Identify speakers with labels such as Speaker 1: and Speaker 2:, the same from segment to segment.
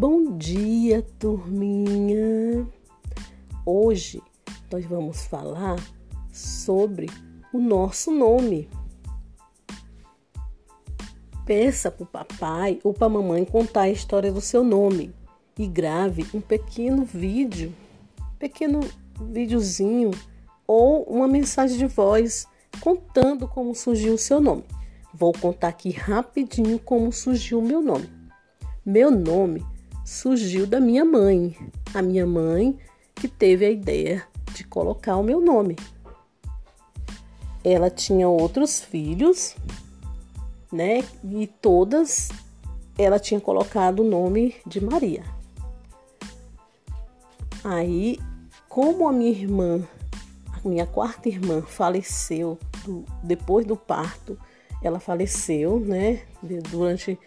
Speaker 1: Bom dia, turminha! Hoje nós vamos falar sobre o nosso nome. Peça para o papai ou para a mamãe contar a história do seu nome e grave um pequeno vídeo, pequeno videozinho ou uma mensagem de voz contando como surgiu o seu nome. Vou contar aqui rapidinho como surgiu o meu nome. Meu nome surgiu da minha mãe. A minha mãe que teve a ideia de colocar o meu nome. Ela tinha outros filhos, né? E todas ela tinha colocado o nome de Maria. Aí, como a minha irmã, a minha quarta irmã faleceu do, depois do parto, ela faleceu, né? Durante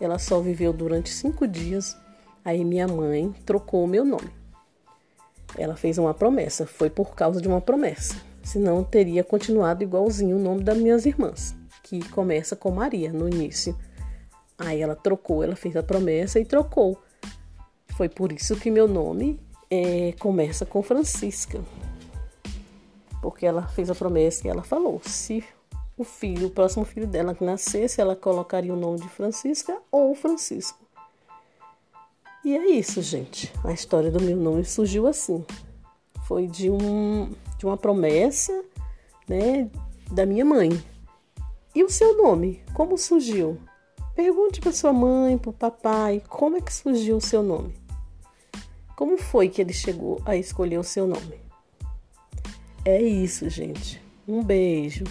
Speaker 1: ela só viveu durante cinco dias. Aí minha mãe trocou o meu nome. Ela fez uma promessa, foi por causa de uma promessa. Senão teria continuado igualzinho o nome das minhas irmãs, que começa com Maria no início. Aí ela trocou, ela fez a promessa e trocou. Foi por isso que meu nome é, começa com Francisca. Porque ela fez a promessa e ela falou: se o filho, o próximo filho dela que nascesse, ela colocaria o nome de Francisca ou Francisco. E é isso, gente. A história do meu nome surgiu assim. Foi de, um, de uma promessa, né, da minha mãe. E o seu nome? Como surgiu? Pergunte para sua mãe, para o papai, como é que surgiu o seu nome? Como foi que ele chegou a escolher o seu nome? É isso, gente. Um beijo.